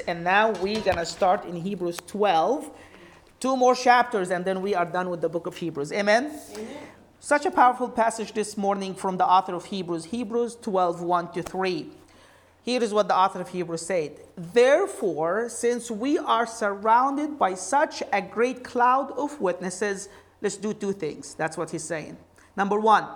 and now we're gonna start in Hebrews 12. Two more chapters, and then we are done with the book of Hebrews. Amen? Amen. Such a powerful passage this morning from the author of Hebrews, Hebrews 12, 1 to 3. Here is what the author of Hebrews said Therefore, since we are surrounded by such a great cloud of witnesses, let's do two things. That's what he's saying. Number one,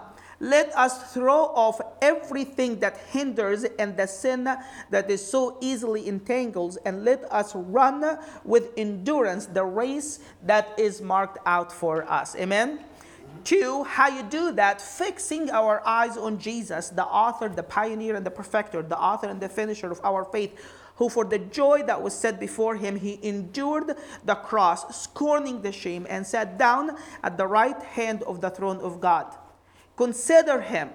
let us throw off everything that hinders and the sin that is so easily entangles, and let us run with endurance the race that is marked out for us. Amen. Two, how you do that, fixing our eyes on Jesus, the author, the pioneer, and the perfecter, the author and the finisher of our faith, who for the joy that was set before him, he endured the cross, scorning the shame, and sat down at the right hand of the throne of God. Consider him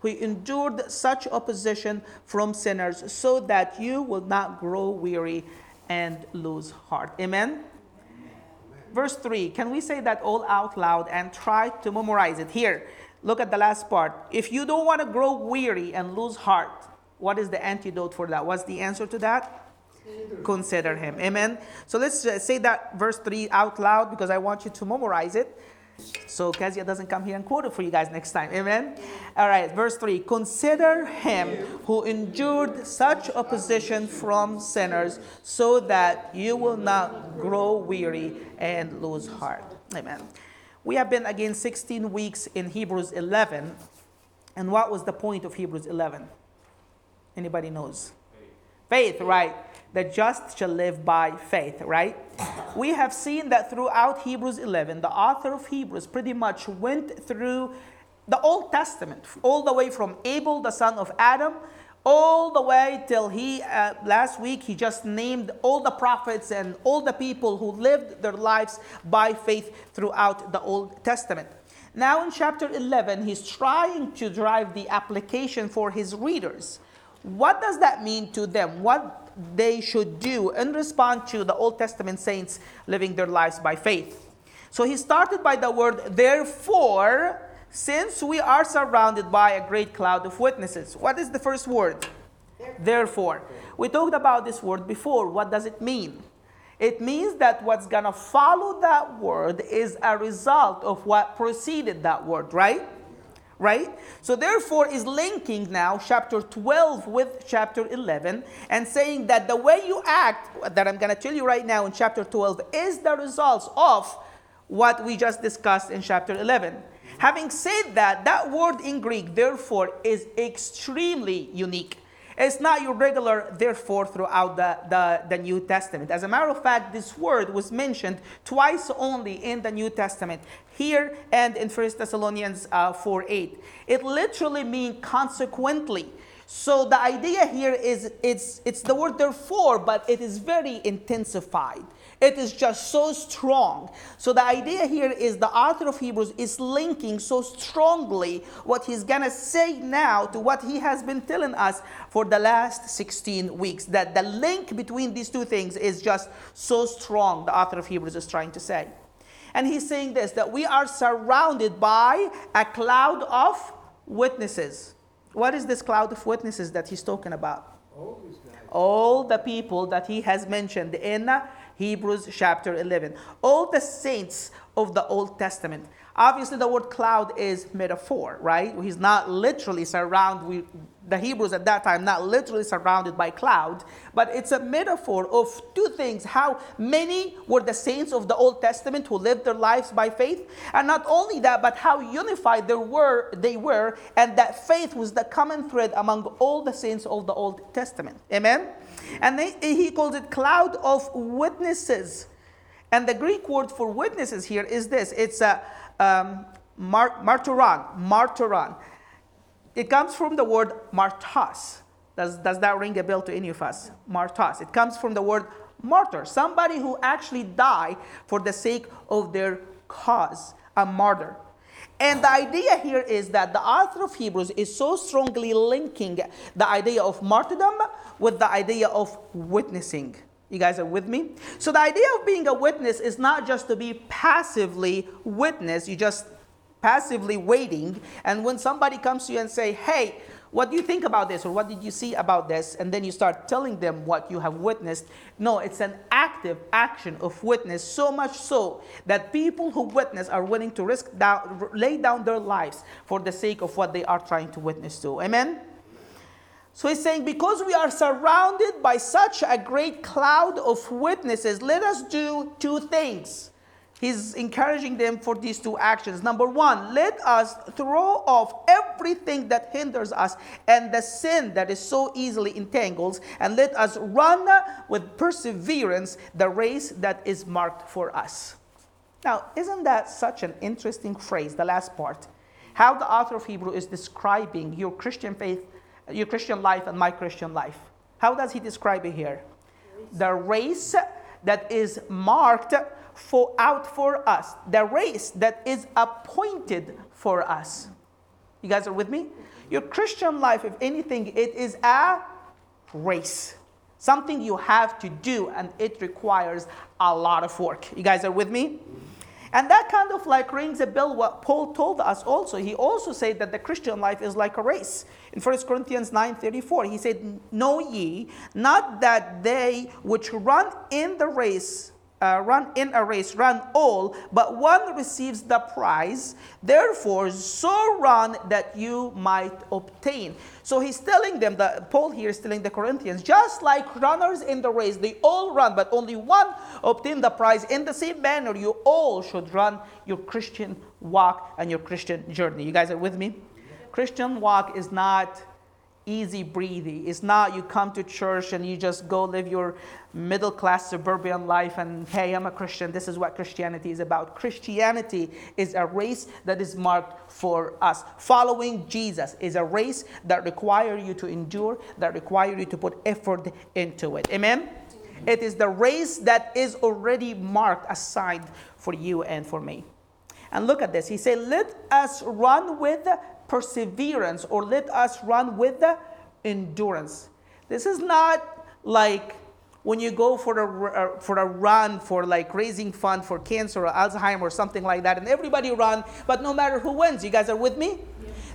who endured such opposition from sinners so that you will not grow weary and lose heart. Amen. Verse 3, can we say that all out loud and try to memorize it? Here, look at the last part. If you don't want to grow weary and lose heart, what is the antidote for that? What's the answer to that? Consider, Consider him. Amen. So let's say that verse 3 out loud because I want you to memorize it. So Kezia doesn't come here and quote it for you guys next time. Amen? All right, verse 3 Consider him who endured such opposition from sinners so that you will not grow weary and lose heart. Amen. We have been again 16 weeks in Hebrews 11. And what was the point of Hebrews 11? Anybody knows? Faith, Faith right? The just shall live by faith, right? We have seen that throughout Hebrews 11, the author of Hebrews pretty much went through the Old Testament, all the way from Abel, the son of Adam, all the way till he, uh, last week, he just named all the prophets and all the people who lived their lives by faith throughout the Old Testament. Now, in chapter 11, he's trying to drive the application for his readers. What does that mean to them? What they should do in response to the Old Testament saints living their lives by faith. So he started by the word, therefore, since we are surrounded by a great cloud of witnesses. What is the first word? Therefore. We talked about this word before. What does it mean? It means that what's going to follow that word is a result of what preceded that word, right? Right? So therefore is linking now chapter 12 with chapter 11 and saying that the way you act that I'm going to tell you right now in chapter 12 is the results of what we just discussed in chapter 11. Having said that, that word in Greek therefore is extremely unique. It's not your regular therefore throughout the, the, the, New Testament. As a matter of fact, this word was mentioned twice only in the New Testament, here and in 1 Thessalonians uh, 4 8. It literally means consequently. So the idea here is it's, it's the word therefore, but it is very intensified. It is just so strong. So the idea here is the author of Hebrews is linking so strongly what he's to say now to what he has been telling us for the last 16 weeks. That the link between these two things is just so strong, the author of Hebrews is trying to say. And he's saying this that we are surrounded by a cloud of witnesses. What is this cloud of witnesses that he's talking about? All the people that he has mentioned in Hebrews chapter 11. All the saints of the Old Testament. Obviously, the word cloud is metaphor, right? He's not literally surrounded, with the Hebrews at that time, not literally surrounded by cloud, but it's a metaphor of two things how many were the saints of the Old Testament who lived their lives by faith, and not only that, but how unified they were, they were, and that faith was the common thread among all the saints of the Old Testament. Amen? And they, he calls it cloud of witnesses. And the Greek word for witnesses here is this it's a um, mar- martyron, martyron. It comes from the word martos. Does, does that ring a bell to any of us? Martos. It comes from the word martyr, somebody who actually died for the sake of their cause, a martyr. And the idea here is that the author of Hebrews is so strongly linking the idea of martyrdom with the idea of witnessing. You guys are with me? So the idea of being a witness is not just to be passively witness, you just passively waiting and when somebody comes to you and say, "Hey, what do you think about this? Or what did you see about this? and then you start telling them what you have witnessed. No it's an active action of witness so much so that people who witness are willing to risk down lay down their lives for the sake of what they are trying to witness to. Amen so he's saying, because we are surrounded by such a great cloud of witnesses, let us do two things. He's encouraging them for these two actions. Number one, let us throw off everything that hinders us and the sin that is so easily entangles, and let us run with perseverance the race that is marked for us. Now, isn't that such an interesting phrase, the last part? How the author of Hebrew is describing your Christian faith your Christian life and my Christian life. How does he describe it here? The race that is marked for out for us, the race that is appointed for us. You guys are with me? Your Christian life, if anything, it is a race. Something you have to do, and it requires a lot of work. You guys are with me? And that kind of like rings a bell what Paul told us also. He also said that the Christian life is like a race. In 1 Corinthians 9:34, he said, Know ye not that they which run in the race uh, run in a race, run all, but one receives the prize. Therefore, so run that you might obtain. So he's telling them that Paul here is telling the Corinthians, just like runners in the race, they all run, but only one obtain the prize. In the same manner, you all should run your Christian walk and your Christian journey. You guys are with me? Christian walk is not easy breezy. It's not you come to church and you just go live your middle class suburban life and hey, I'm a Christian. This is what Christianity is about. Christianity is a race that is marked for us. Following Jesus is a race that requires you to endure, that requires you to put effort into it. Amen? It is the race that is already marked aside for you and for me. And look at this. He said, Let us run with perseverance or let us run with the endurance. This is not like when you go for a, uh, for a run for like raising fund for cancer or Alzheimer or something like that, and everybody run, but no matter who wins, you guys are with me?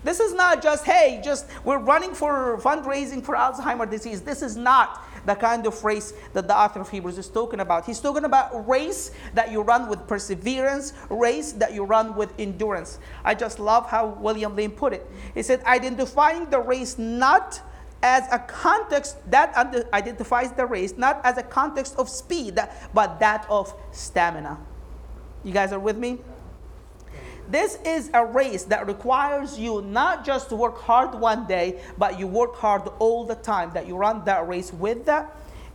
This is not just, hey, just we're running for fundraising for Alzheimer disease. This is not the kind of race that the author of Hebrews is talking about. He's talking about race that you run with perseverance, race that you run with endurance. I just love how William Lane put it. He said, identifying the race not as a context that identifies the race, not as a context of speed, but that of stamina. You guys are with me? This is a race that requires you not just to work hard one day, but you work hard all the time, that you run that race with the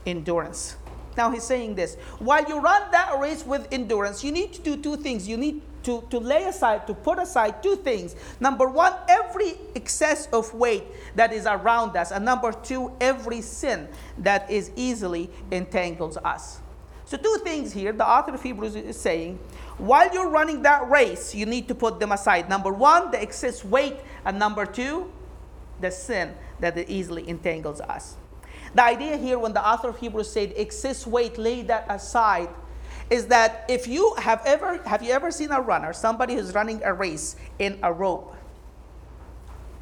endurance. Now he's saying this while you run that race with endurance, you need to do two things. You need to, to lay aside, to put aside two things. Number one, every excess of weight that is around us. And number two, every sin that is easily entangles us. So, two things here. The author of Hebrews is saying while you're running that race, you need to put them aside. Number one, the excess weight, and number two, the sin that easily entangles us. The idea here, when the author of Hebrews said excess weight, lay that aside, is that if you have ever have you ever seen a runner, somebody who's running a race in a rope?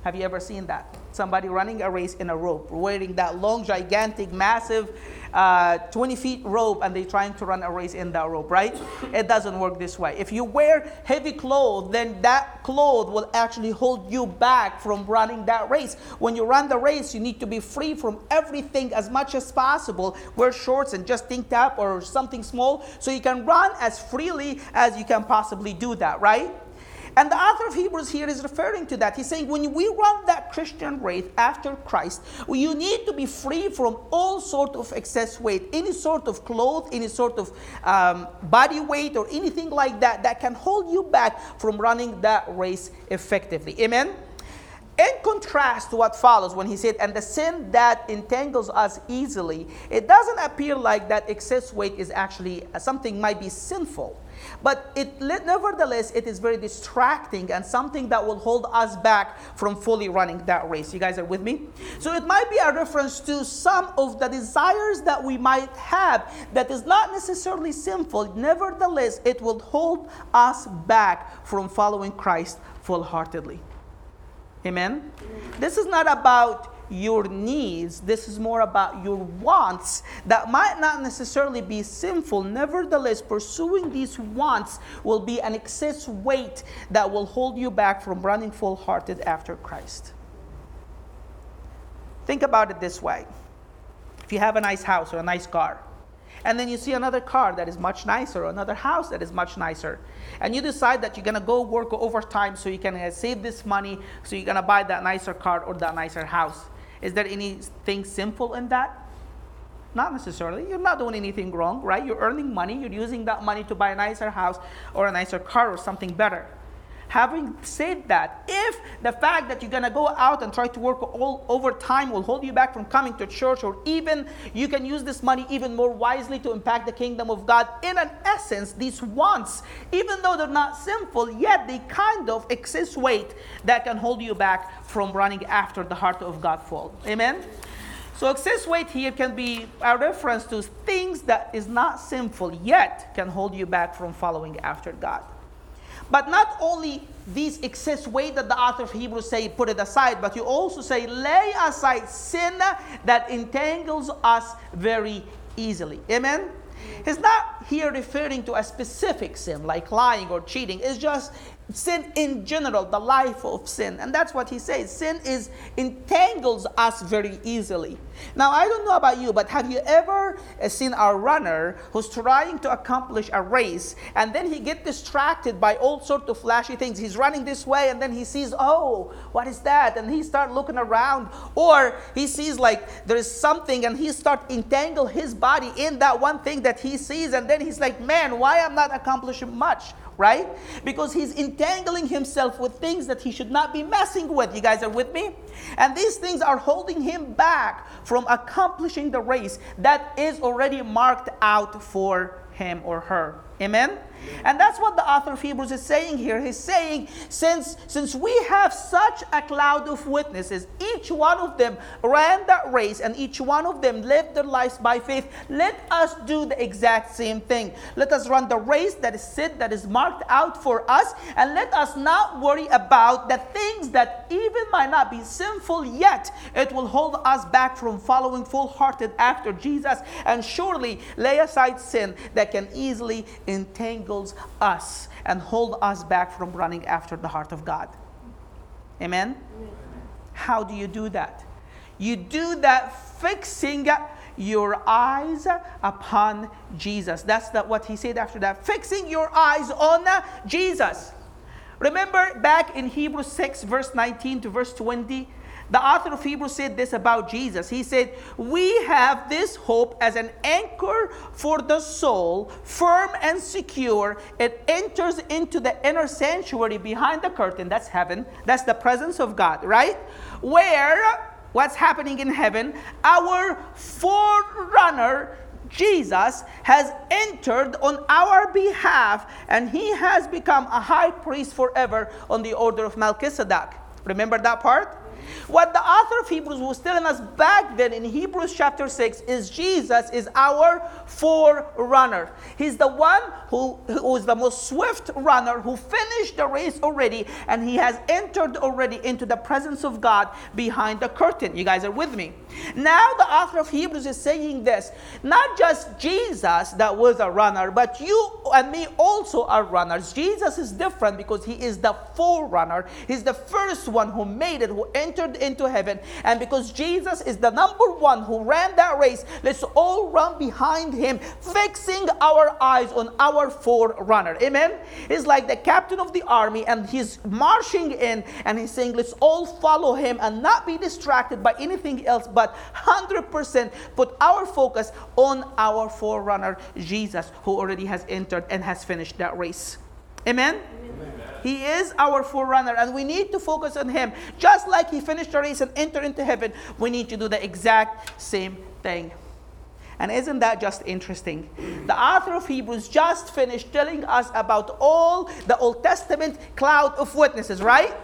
Have you ever seen that? Somebody running a race in a rope, wearing that long, gigantic, massive uh, 20 feet rope and they're trying to run a race in that rope, right? It doesn't work this way. If you wear heavy clothes, then that cloth will actually hold you back from running that race. When you run the race, you need to be free from everything as much as possible. Wear shorts and just think tap or something small so you can run as freely as you can possibly do that, right? And the author of Hebrews here is referring to that. He's saying when we run that Christian race after Christ, you need to be free from all sort of excess weight, any sort of clothes, any sort of um, body weight, or anything like that that can hold you back from running that race effectively. Amen. In contrast to what follows, when he said, and the sin that entangles us easily, it doesn't appear like that excess weight is actually something might be sinful. But it, nevertheless, it is very distracting and something that will hold us back from fully running that race. You guys are with me? So it might be a reference to some of the desires that we might have that is not necessarily sinful. Nevertheless, it will hold us back from following Christ full heartedly. Amen? This is not about your needs. This is more about your wants that might not necessarily be sinful. Nevertheless, pursuing these wants will be an excess weight that will hold you back from running full hearted after Christ. Think about it this way if you have a nice house or a nice car, and then you see another car that is much nicer or another house that is much nicer, and you decide that you're gonna go work overtime so you can uh, save this money, so you're gonna buy that nicer car or that nicer house. Is there anything sinful in that? Not necessarily. You're not doing anything wrong, right? You're earning money. You're using that money to buy a nicer house or a nicer car or something better. Having said that, if the fact that you're going to go out and try to work all overtime will hold you back from coming to church, or even you can use this money even more wisely to impact the kingdom of God, in an essence, these wants, even though they're not sinful, yet they kind of excess weight that can hold you back from running after the heart of God full. Amen? So excess weight here can be a reference to things that is not sinful yet can hold you back from following after God. But not only these excess weight that the author of Hebrews say put it aside, but you also say lay aside sin that entangles us very easily. Amen? He's not here referring to a specific sin like lying or cheating. It's just sin in general, the life of sin. And that's what he says. Sin is entangles us very easily. Now, I don't know about you, but have you ever uh, seen a runner who's trying to accomplish a race and then he get distracted by all sorts of flashy things? He's running this way and then he sees, oh, what is that? And he start looking around. Or he sees like there is something and he start entangle his body in that one thing that he sees and then he's like, man, why I'm not accomplishing much? Right? Because he's entangling himself with things that he should not be messing with. You guys are with me? And these things are holding him back from accomplishing the race that is already marked out for him or her. Amen? And that's what the author of Hebrews is saying here. He's saying, since, since we have such a cloud of witnesses, each one of them ran that race and each one of them lived their lives by faith, let us do the exact same thing. Let us run the race that is set, that is marked out for us, and let us not worry about the things that even might not be sinful yet. It will hold us back from following full hearted after Jesus, and surely lay aside sin that can easily entangle us and hold us back from running after the heart of God. Amen? Amen. How do you do that? You do that fixing your eyes upon Jesus. That's the, what he said after that. Fixing your eyes on Jesus. Remember back in Hebrews 6, verse 19 to verse 20, the author of Hebrews said this about Jesus. He said, We have this hope as an anchor for the soul, firm and secure. It enters into the inner sanctuary behind the curtain. That's heaven. That's the presence of God, right? Where what's happening in heaven, our forerunner Jesus has entered on our behalf and he has become a high priest forever on the order of Melchizedek. Remember that part? What the author of Hebrews was telling us back then in Hebrews chapter 6 is Jesus is our forerunner. He's the one who, who is the most swift runner who finished the race already and he has entered already into the presence of God behind the curtain. You guys are with me. Now the author of Hebrews is saying this not just Jesus that was a runner, but you and me also are runners. Jesus is different because he is the forerunner. He's the first one who made it, who entered into heaven. And because Jesus is the number one who ran that race, let's all run behind him, fixing our eyes on our forerunner. Amen. It's like the captain of the army and he's marching in and he's saying, let's all follow him and not be distracted by anything else but 100% put our focus on our forerunner, Jesus, who already has entered and has finished that race. Amen? Amen? He is our forerunner, and we need to focus on Him. Just like He finished the race and entered into heaven, we need to do the exact same thing. And isn't that just interesting? The author of Hebrews just finished telling us about all the Old Testament cloud of witnesses, right?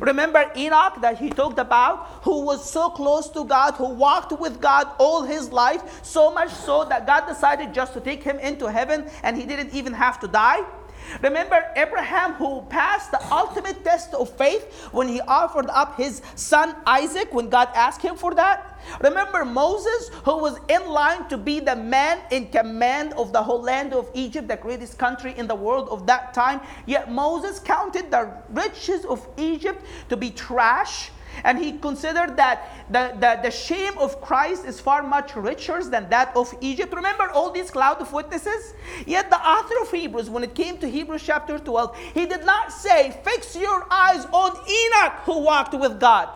Remember Enoch that he talked about, who was so close to God, who walked with God all his life, so much so that God decided just to take him into heaven and he didn't even have to die? Remember Abraham who passed the ultimate test of faith when he offered up his son Isaac when God asked him for that? Remember Moses who was in line to be the man in command of the whole land of Egypt, the greatest country in the world of that time? Yet Moses counted the riches of Egypt to be trash and he considered that the, the, the shame of Christ is far much richer than that of Egypt. Remember all these cloud of witnesses? Yet the author of Hebrews, when it came to Hebrews chapter 12, he did not say, Fix your eyes on Enoch who walked with God.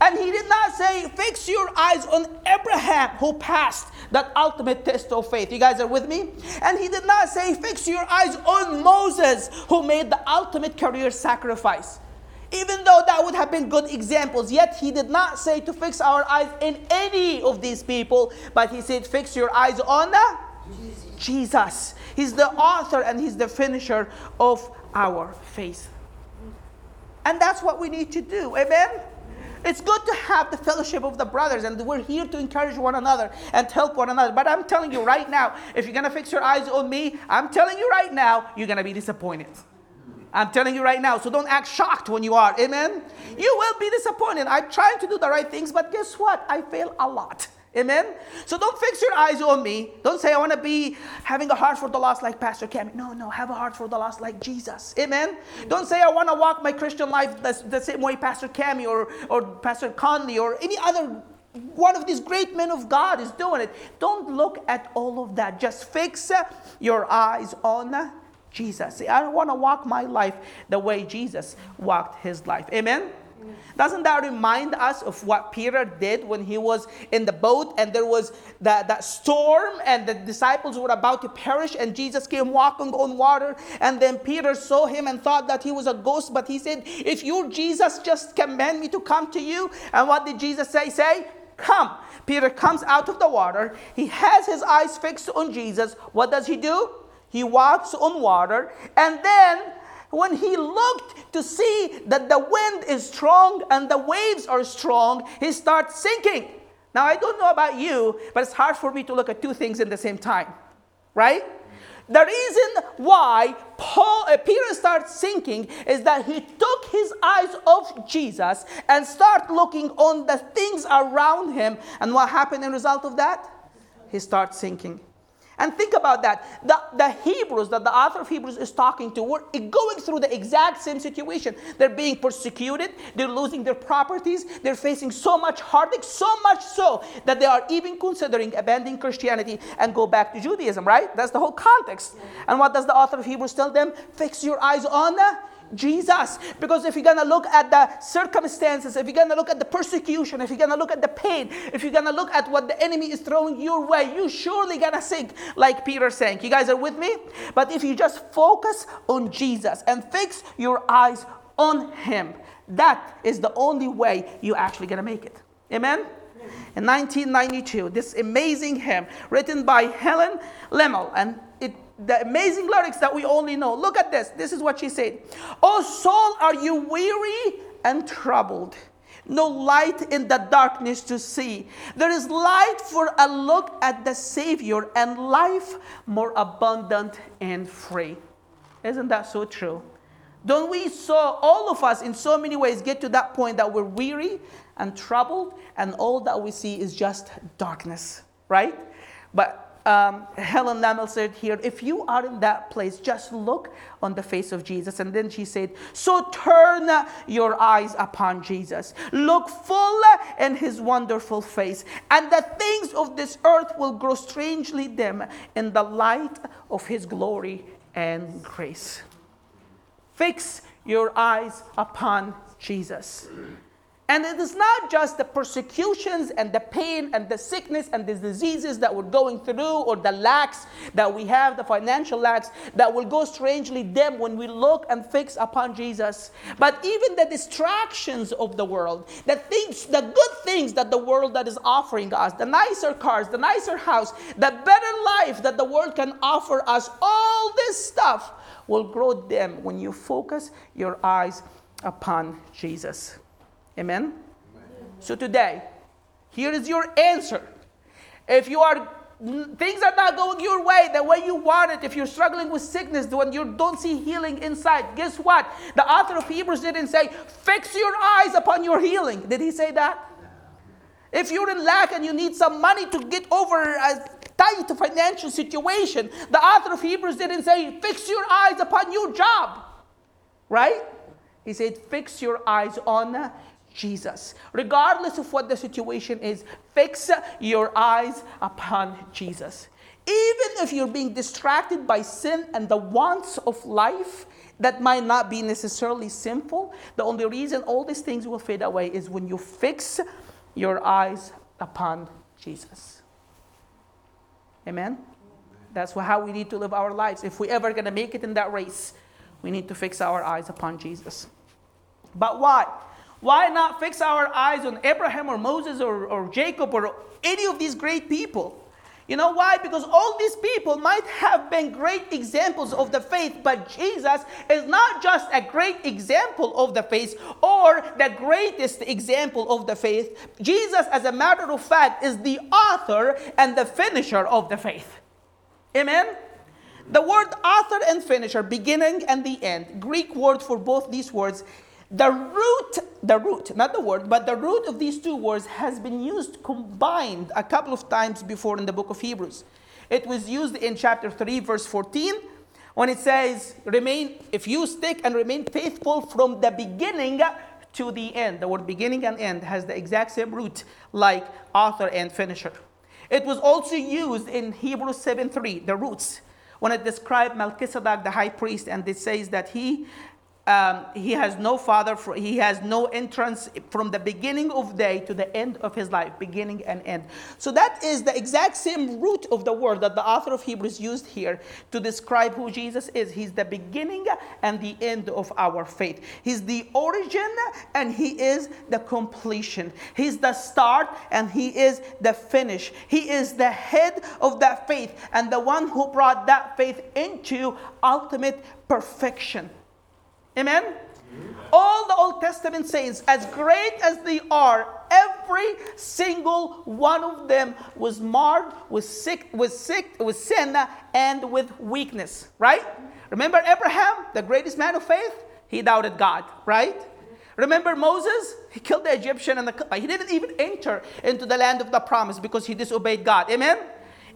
And he did not say, Fix your eyes on Abraham who passed that ultimate test of faith. You guys are with me? And he did not say, Fix your eyes on Moses who made the ultimate career sacrifice. Even though that would have been good examples, yet he did not say to fix our eyes in any of these people, but he said, Fix your eyes on the Jesus. Jesus. He's the author and he's the finisher of our faith. And that's what we need to do. Amen? It's good to have the fellowship of the brothers, and we're here to encourage one another and help one another. But I'm telling you right now, if you're going to fix your eyes on me, I'm telling you right now, you're going to be disappointed. I'm telling you right now, so don't act shocked when you are. Amen? You will be disappointed. I'm trying to do the right things, but guess what? I fail a lot. Amen? So don't fix your eyes on me. Don't say, I want to be having a heart for the lost like Pastor Cami. No, no, have a heart for the lost like Jesus. Amen? Don't say, I want to walk my Christian life the, the same way Pastor Cami or, or Pastor Conley or any other one of these great men of God is doing it. Don't look at all of that. Just fix uh, your eyes on Jesus. See, I want to walk my life the way Jesus walked his life. Amen? Doesn't that remind us of what Peter did when he was in the boat and there was that, that storm and the disciples were about to perish and Jesus came walking on water and then Peter saw him and thought that he was a ghost but he said if you're Jesus just command me to come to you and what did Jesus say say come Peter comes out of the water he has his eyes fixed on Jesus what does he do he walks on water. And then when he looked to see that the wind is strong and the waves are strong, he starts sinking. Now, I don't know about you, but it's hard for me to look at two things in the same time, right? The reason why Paul, uh, Peter starts sinking is that he took his eyes off Jesus and start looking on the things around him. And what happened in result of that? He starts sinking. And think about that. The, the Hebrews that the author of Hebrews is talking to were going through the exact same situation. They're being persecuted, they're losing their properties, they're facing so much heartache, so much so that they are even considering abandoning Christianity and go back to Judaism, right? That's the whole context. And what does the author of Hebrews tell them? Fix your eyes on the Jesus. Because if you're going to look at the circumstances, if you're going to look at the persecution, if you're going to look at the pain, if you're going to look at what the enemy is throwing your way, you surely going to sink, like Peter sank. You guys are with me? But if you just focus on Jesus and fix your eyes on Him, that is the only way you're actually going to make it. Amen? In 1992, this amazing hymn written by Helen Lemmel and the amazing lyrics that we only know. Look at this. This is what she said. Oh, soul, are you weary and troubled? No light in the darkness to see. There is light for a look at the Savior and life more abundant and free. Isn't that so true? Don't we so all of us in so many ways get to that point that we're weary and troubled and all that we see is just darkness, right? But um, Helen Lemmel said here, if you are in that place, just look on the face of Jesus. And then she said, So turn your eyes upon Jesus. Look full in his wonderful face, and the things of this earth will grow strangely dim in the light of his glory and grace. Fix your eyes upon Jesus. And it is not just the persecutions and the pain and the sickness and the diseases that we're going through or the lacks that we have, the financial lacks, that will go strangely dim when we look and fix upon Jesus. But even the distractions of the world, the things, the good things that the world that is offering us, the nicer cars, the nicer house, the better life that the world can offer us, all this stuff will grow dim when you focus your eyes upon Jesus. Amen? Amen? So today, here is your answer. If you are things are not going your way the way you want it, if you're struggling with sickness, when you don't see healing inside, guess what? The author of Hebrews didn't say, fix your eyes upon your healing. Did he say that? If you're in lack and you need some money to get over a tight financial situation, the author of Hebrews didn't say, fix your eyes upon your job. Right? He said, fix your eyes on Jesus. Regardless of what the situation is, fix your eyes upon Jesus. Even if you're being distracted by sin and the wants of life that might not be necessarily sinful, the only reason all these things will fade away is when you fix your eyes upon Jesus. Amen? That's how we need to live our lives. If we're ever going to make it in that race, we need to fix our eyes upon Jesus. But why? Why not fix our eyes on Abraham or Moses or, or Jacob or any of these great people? You know why? Because all these people might have been great examples of the faith, but Jesus is not just a great example of the faith or the greatest example of the faith. Jesus, as a matter of fact, is the author and the finisher of the faith. Amen? The word author and finisher, beginning and the end, Greek word for both these words, the root, the root, not the word, but the root of these two words has been used combined a couple of times before in the book of Hebrews. It was used in chapter 3, verse 14, when it says, Remain, if you stick and remain faithful from the beginning to the end. The word beginning and end has the exact same root like author and finisher. It was also used in Hebrews 7 3, the roots, when it described Melchizedek, the high priest, and it says that he um, he has no father, for, he has no entrance from the beginning of day to the end of his life, beginning and end. So that is the exact same root of the word that the author of Hebrews used here to describe who Jesus is. He's the beginning and the end of our faith. He's the origin and he is the completion. He's the start and he is the finish. He is the head of that faith and the one who brought that faith into ultimate perfection. Amen? All the Old Testament saints, as great as they are, every single one of them was marred with sick, with sick, with sin and with weakness. Right? Remember Abraham, the greatest man of faith? He doubted God, right? Remember Moses? He killed the Egyptian and the, he didn't even enter into the land of the promise because he disobeyed God. Amen?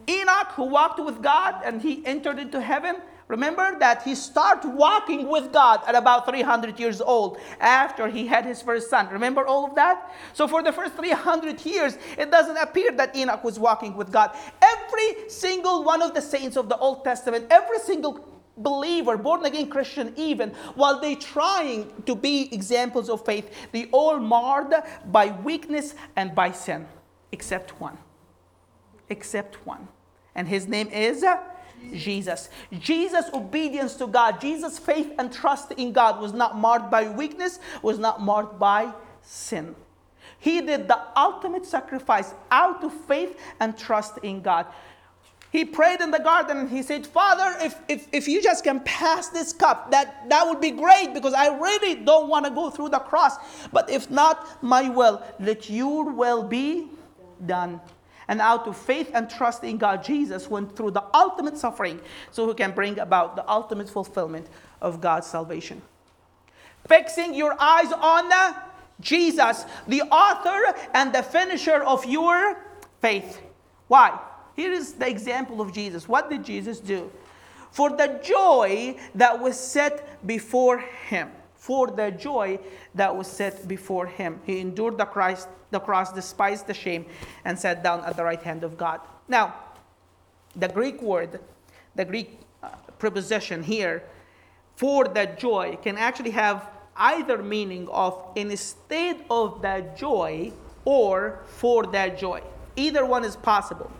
Enoch, who walked with God and he entered into heaven, Remember that he started walking with God at about 300 years old after he had his first son. Remember all of that? So, for the first 300 years, it doesn't appear that Enoch was walking with God. Every single one of the saints of the Old Testament, every single believer, born again Christian, even while they trying to be examples of faith, they all marred by weakness and by sin, except one. Except one. And his name is Jesus. Jesus' obedience to God, Jesus' faith and trust in God was not marred by weakness, was not marred by sin. He did the ultimate sacrifice out of faith and trust in God. He prayed in the garden and he said, Father, if, if, if you just can pass this cup, that, that would be great because I really don't want to go through the cross. But if not my will, let your will be done and out of faith and trust in God, Jesus went through the ultimate suffering so he can bring about the ultimate fulfillment of God's salvation. Fixing your eyes on Jesus, the author and the finisher of your faith. Why? Here is the example of Jesus. What did Jesus do? For the joy that was set before him for the joy that was set before him. He endured the, Christ, the cross, despised the shame, and sat down at the right hand of God. Now, the Greek word, the Greek uh, preposition here, for the joy, can actually have either meaning of instead of the joy or for that joy. Either one is possible.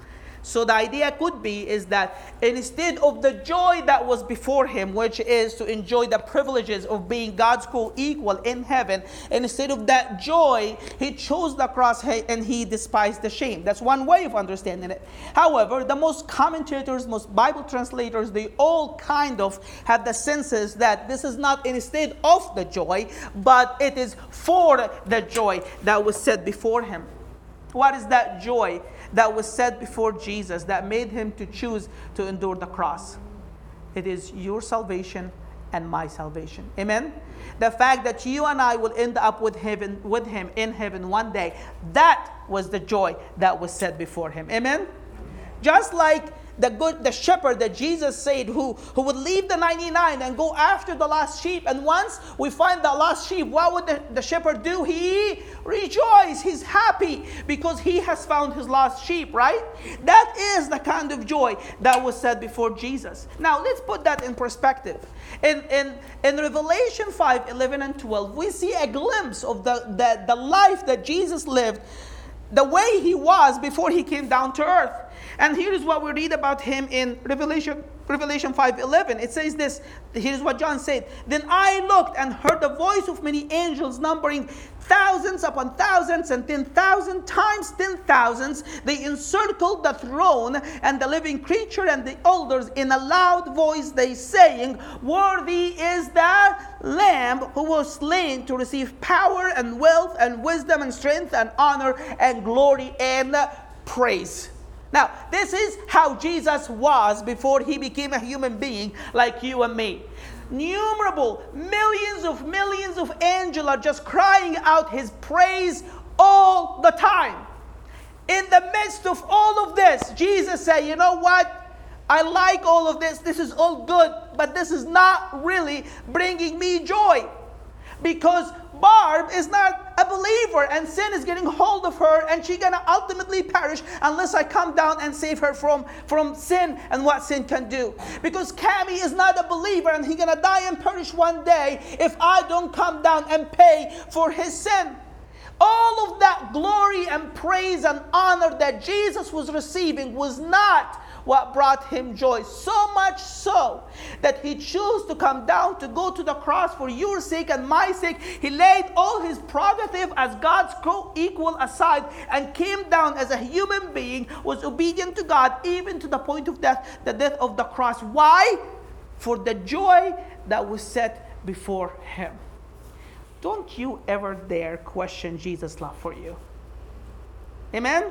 So the idea could be is that instead of the joy that was before him, which is to enjoy the privileges of being God's co-equal in heaven, instead of that joy, he chose the cross and he despised the shame. That's one way of understanding it. However, the most commentators, most Bible translators, they all kind of have the senses that this is not instead of the joy, but it is for the joy that was set before him. What is that joy? That was set before Jesus that made him to choose to endure the cross. It is your salvation and my salvation. Amen. The fact that you and I will end up with heaven with him in heaven one day, that was the joy that was set before him. Amen. Just like the good the shepherd that jesus said who who would leave the 99 and go after the lost sheep. And once we find the lost sheep what would the, the shepherd do? He rejoice he's happy because he has found his lost sheep right? That is the kind of joy that was said before jesus. Now let's put that in perspective. In, in, in revelation 5 11 and 12 we see a glimpse of the, the, the life that jesus lived the way he was before he came down to earth and here is what we read about him in Revelation Revelation 5:11. It says this, here's what John said. Then I looked and heard the voice of many angels numbering thousands upon thousands and 10,000 times 10,000s. They encircled the throne and the living creature and the elders in a loud voice they saying, "Worthy is the lamb who was slain to receive power and wealth and wisdom and strength and honor and glory and praise." Now, this is how Jesus was before he became a human being like you and me. Numerable, millions of millions of angels are just crying out his praise all the time. In the midst of all of this, Jesus said, You know what? I like all of this. This is all good, but this is not really bringing me joy. Because Barb is not a believer and sin is getting hold of her and she's gonna ultimately perish unless I come down and save her from, from sin and what sin can do. Because Cami is not a believer and he's gonna die and perish one day if I don't come down and pay for his sin. All of that glory and praise and honor that Jesus was receiving was not what brought him joy. So much so that he chose to come down to go to the cross for your sake and my sake. He laid all his prerogative as God's co equal aside and came down as a human being, was obedient to God, even to the point of death, the death of the cross. Why? For the joy that was set before him. Don't you ever dare question Jesus' love for you. Amen?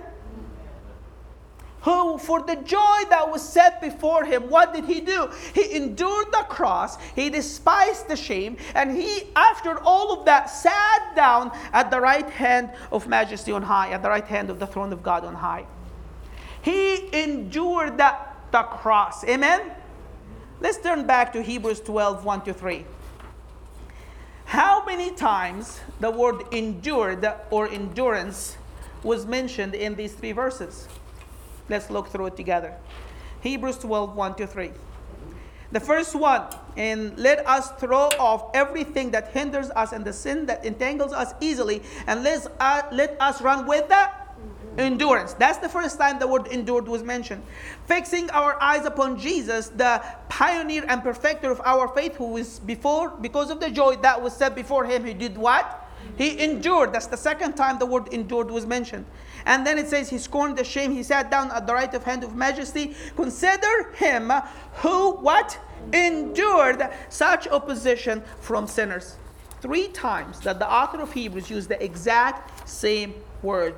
who, for the joy that was set before him, what did he do? He endured the cross, he despised the shame, and he, after all of that, sat down at the right hand of majesty on high, at the right hand of the throne of God on high. He endured that, the cross. Amen? Let's turn back to Hebrews 12 1 to 3. How many times the word endured or endurance was mentioned in these three verses? Let's look through it together. Hebrews 12 1 to 3. The first one, and let us throw off everything that hinders us and the sin that entangles us easily, and let's, uh, let us run with that endurance. That's the first time the word endured was mentioned. Fixing our eyes upon Jesus, the pioneer and perfecter of our faith, who was before, because of the joy that was set before him, he did what? He endured. That's the second time the word endured was mentioned. And then it says, He scorned the shame. He sat down at the right of hand of majesty. Consider him who, what? Endured such opposition from sinners. Three times that the author of Hebrews used the exact same word.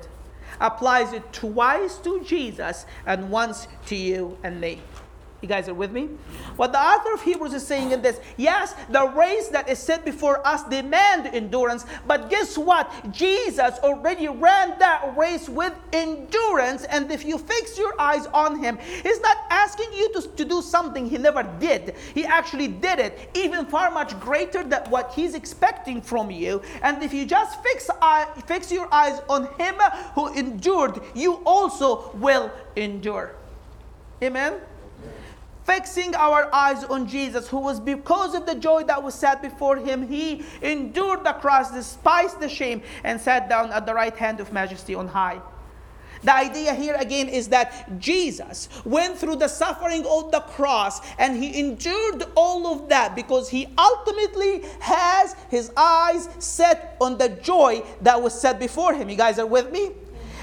Applies it twice to Jesus and once to you and me. You guys are with me? What the author of Hebrews is saying in this yes, the race that is set before us demand endurance, but guess what? Jesus already ran that race with endurance, and if you fix your eyes on him, he's not asking you to, to do something he never did. He actually did it, even far much greater than what he's expecting from you. And if you just fix, eye, fix your eyes on him who endured, you also will endure. Amen? Fixing our eyes on Jesus, who was because of the joy that was set before him, he endured the cross, despised the shame, and sat down at the right hand of majesty on high. The idea here again is that Jesus went through the suffering of the cross and he endured all of that because he ultimately has his eyes set on the joy that was set before him. You guys are with me?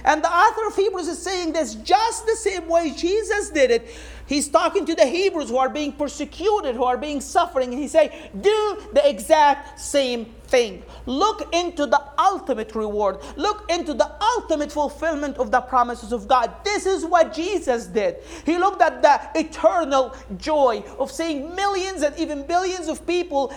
And the author of Hebrews is saying this just the same way Jesus did it He's talking to the Hebrews who are being persecuted, who are being suffering, and he say, "Do the exact same thing. Look into the ultimate reward. Look into the ultimate fulfillment of the promises of God. This is what Jesus did. He looked at the eternal joy of seeing millions and even billions of people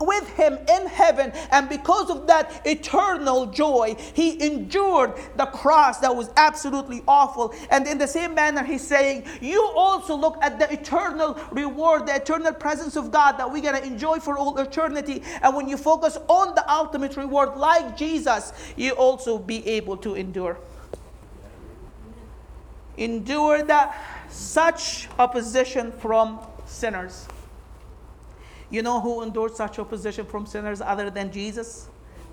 with him in heaven. And because of that eternal joy, he endured the cross that was absolutely awful. And in the same manner, he's saying, You also look at the eternal reward, the eternal presence of God that we're going to enjoy for all eternity. And when you focus on the ultimate reward, like Jesus, you also be able to endure. Endure that such opposition from sinners. You know who endured such opposition from sinners other than Jesus?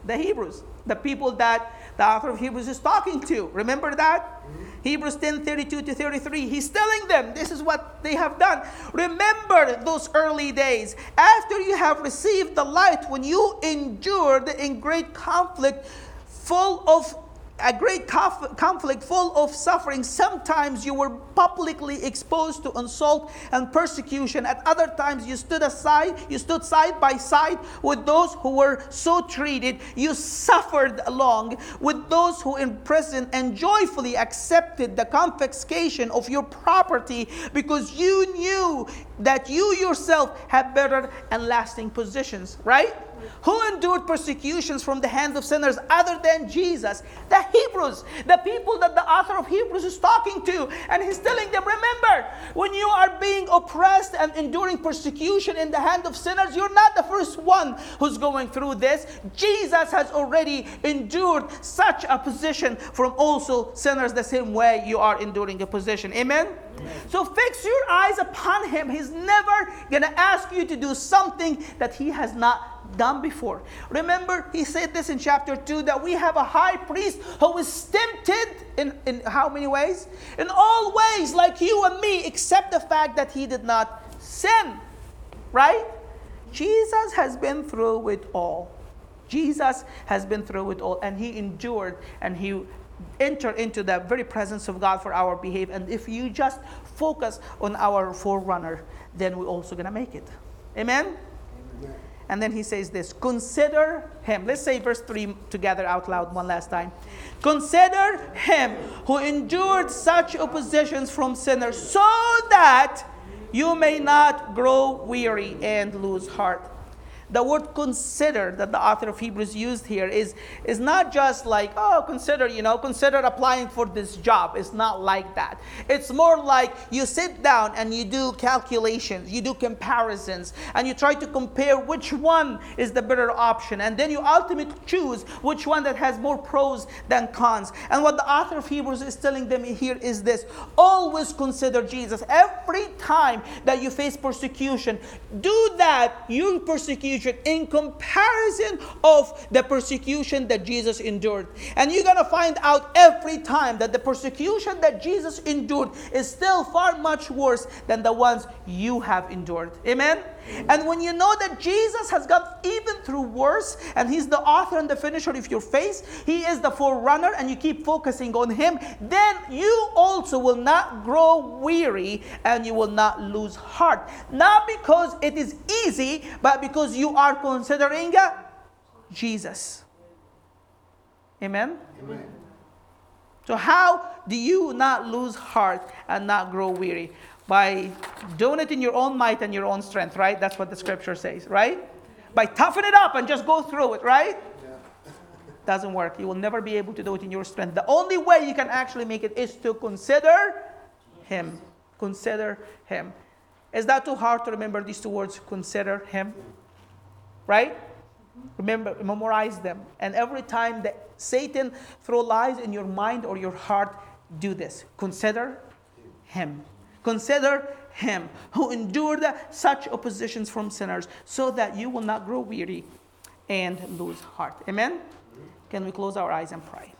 The Hebrews, the people that the author of Hebrews is talking to. Remember that? Mm-hmm. Hebrews 10 32 to 33. He's telling them this is what they have done. Remember those early days. After you have received the light, when you endured in great conflict, full of a great conflict full of suffering. Sometimes you were publicly exposed to insult and persecution. At other times, you stood aside, you stood side by side with those who were so treated. You suffered along with those who in prison and joyfully accepted the confiscation of your property because you knew that you yourself had better and lasting positions, right? Who endured persecutions from the hands of sinners other than Jesus? The Hebrews, the people that the author of Hebrews is talking to. And he's telling them, remember, when you are being oppressed and enduring persecution in the hand of sinners, you're not the first one who's going through this. Jesus has already endured such a position from also sinners the same way you are enduring a position. Amen? Amen. So fix your eyes upon him. He's never going to ask you to do something that he has not done before. Remember, he said this in chapter 2 that we have a high priest who is tempted in, in how many ways? In all ways, like you and me, except the fact that he did not sin. Right? Jesus has been through it all. Jesus has been through it all, and he endured and he entered into the very presence of God for our behavior. And if you just focus on our forerunner, then we're also going to make it. Amen? And then he says this Consider him. Let's say verse 3 together out loud one last time. Consider him who endured such oppositions from sinners, so that you may not grow weary and lose heart. The word consider that the author of Hebrews used here is, is not just like, oh, consider, you know, consider applying for this job. It's not like that. It's more like you sit down and you do calculations, you do comparisons, and you try to compare which one is the better option. And then you ultimately choose which one that has more pros than cons. And what the author of Hebrews is telling them here is this always consider Jesus. Every time that you face persecution, do that, your persecution persecution in comparison of the persecution that Jesus endured. And you're going to find out every time that the persecution that Jesus endured is still far much worse than the ones you have endured. Amen? And when you know that Jesus has gone even through worse, and He's the author and the finisher of your faith, He is the forerunner, and you keep focusing on Him, then you also will not grow weary and you will not lose heart. Not because it is easy, but because you are considering Jesus. Amen? Amen. So, how do you not lose heart and not grow weary? By doing it in your own might and your own strength, right? That's what the scripture says, right? By toughing it up and just go through it, right? Doesn't work. You will never be able to do it in your strength. The only way you can actually make it is to consider Him. Consider Him. Is that too hard to remember these two words? Consider Him. Right? Mm-hmm. Remember, memorize them. And every time that Satan throw lies in your mind or your heart, do this. Consider Him. Consider him who endured such oppositions from sinners so that you will not grow weary and lose heart. Amen? Can we close our eyes and pray?